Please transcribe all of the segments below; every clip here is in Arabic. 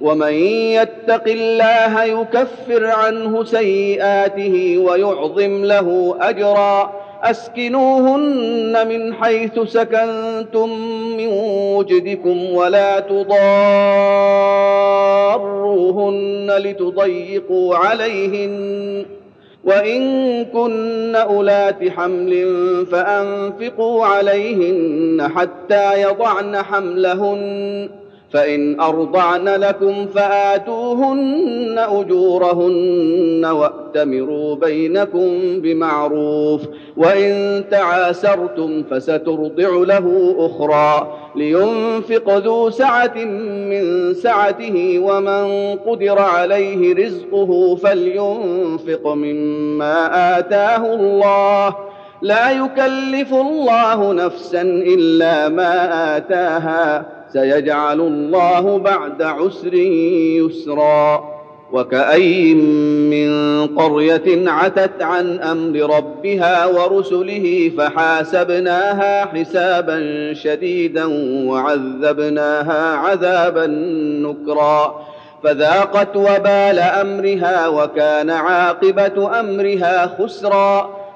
ومن يتق الله يكفر عنه سيئاته ويعظم له أجرا أسكنوهن من حيث سكنتم من وجدكم ولا تضاروهن لتضيقوا عليهن وإن كن أولات حمل فأنفقوا عليهن حتى يضعن حملهن فإن أرضعن لكم فآتوهن أجورهن وأتمروا بينكم بمعروف وإن تعاسرتم فسترضع له أخرى لينفق ذو سعة من سعته ومن قدر عليه رزقه فلينفق مما آتاه الله. لا يكلف الله نفسا إلا ما آتاها. سيجعل الله بعد عسر يسرا. وكأي من قرية عتت عن أمر ربها ورسله فحاسبناها حسابا شديدا وعذبناها عذابا نكرا. فذاقت وبال أمرها وكان عاقبة أمرها خسرا.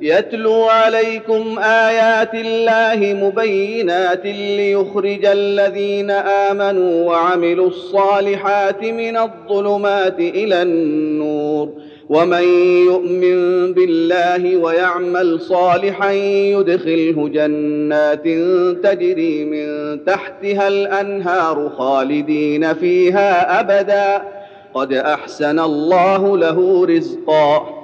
يتلو عليكم آيات الله مبينات ليخرج الذين آمنوا وعملوا الصالحات من الظلمات إلى النور. ومن يؤمن بالله ويعمل صالحا يدخله جنات تجري من تحتها الأنهار خالدين فيها أبدا. قد أحسن الله له رزقا.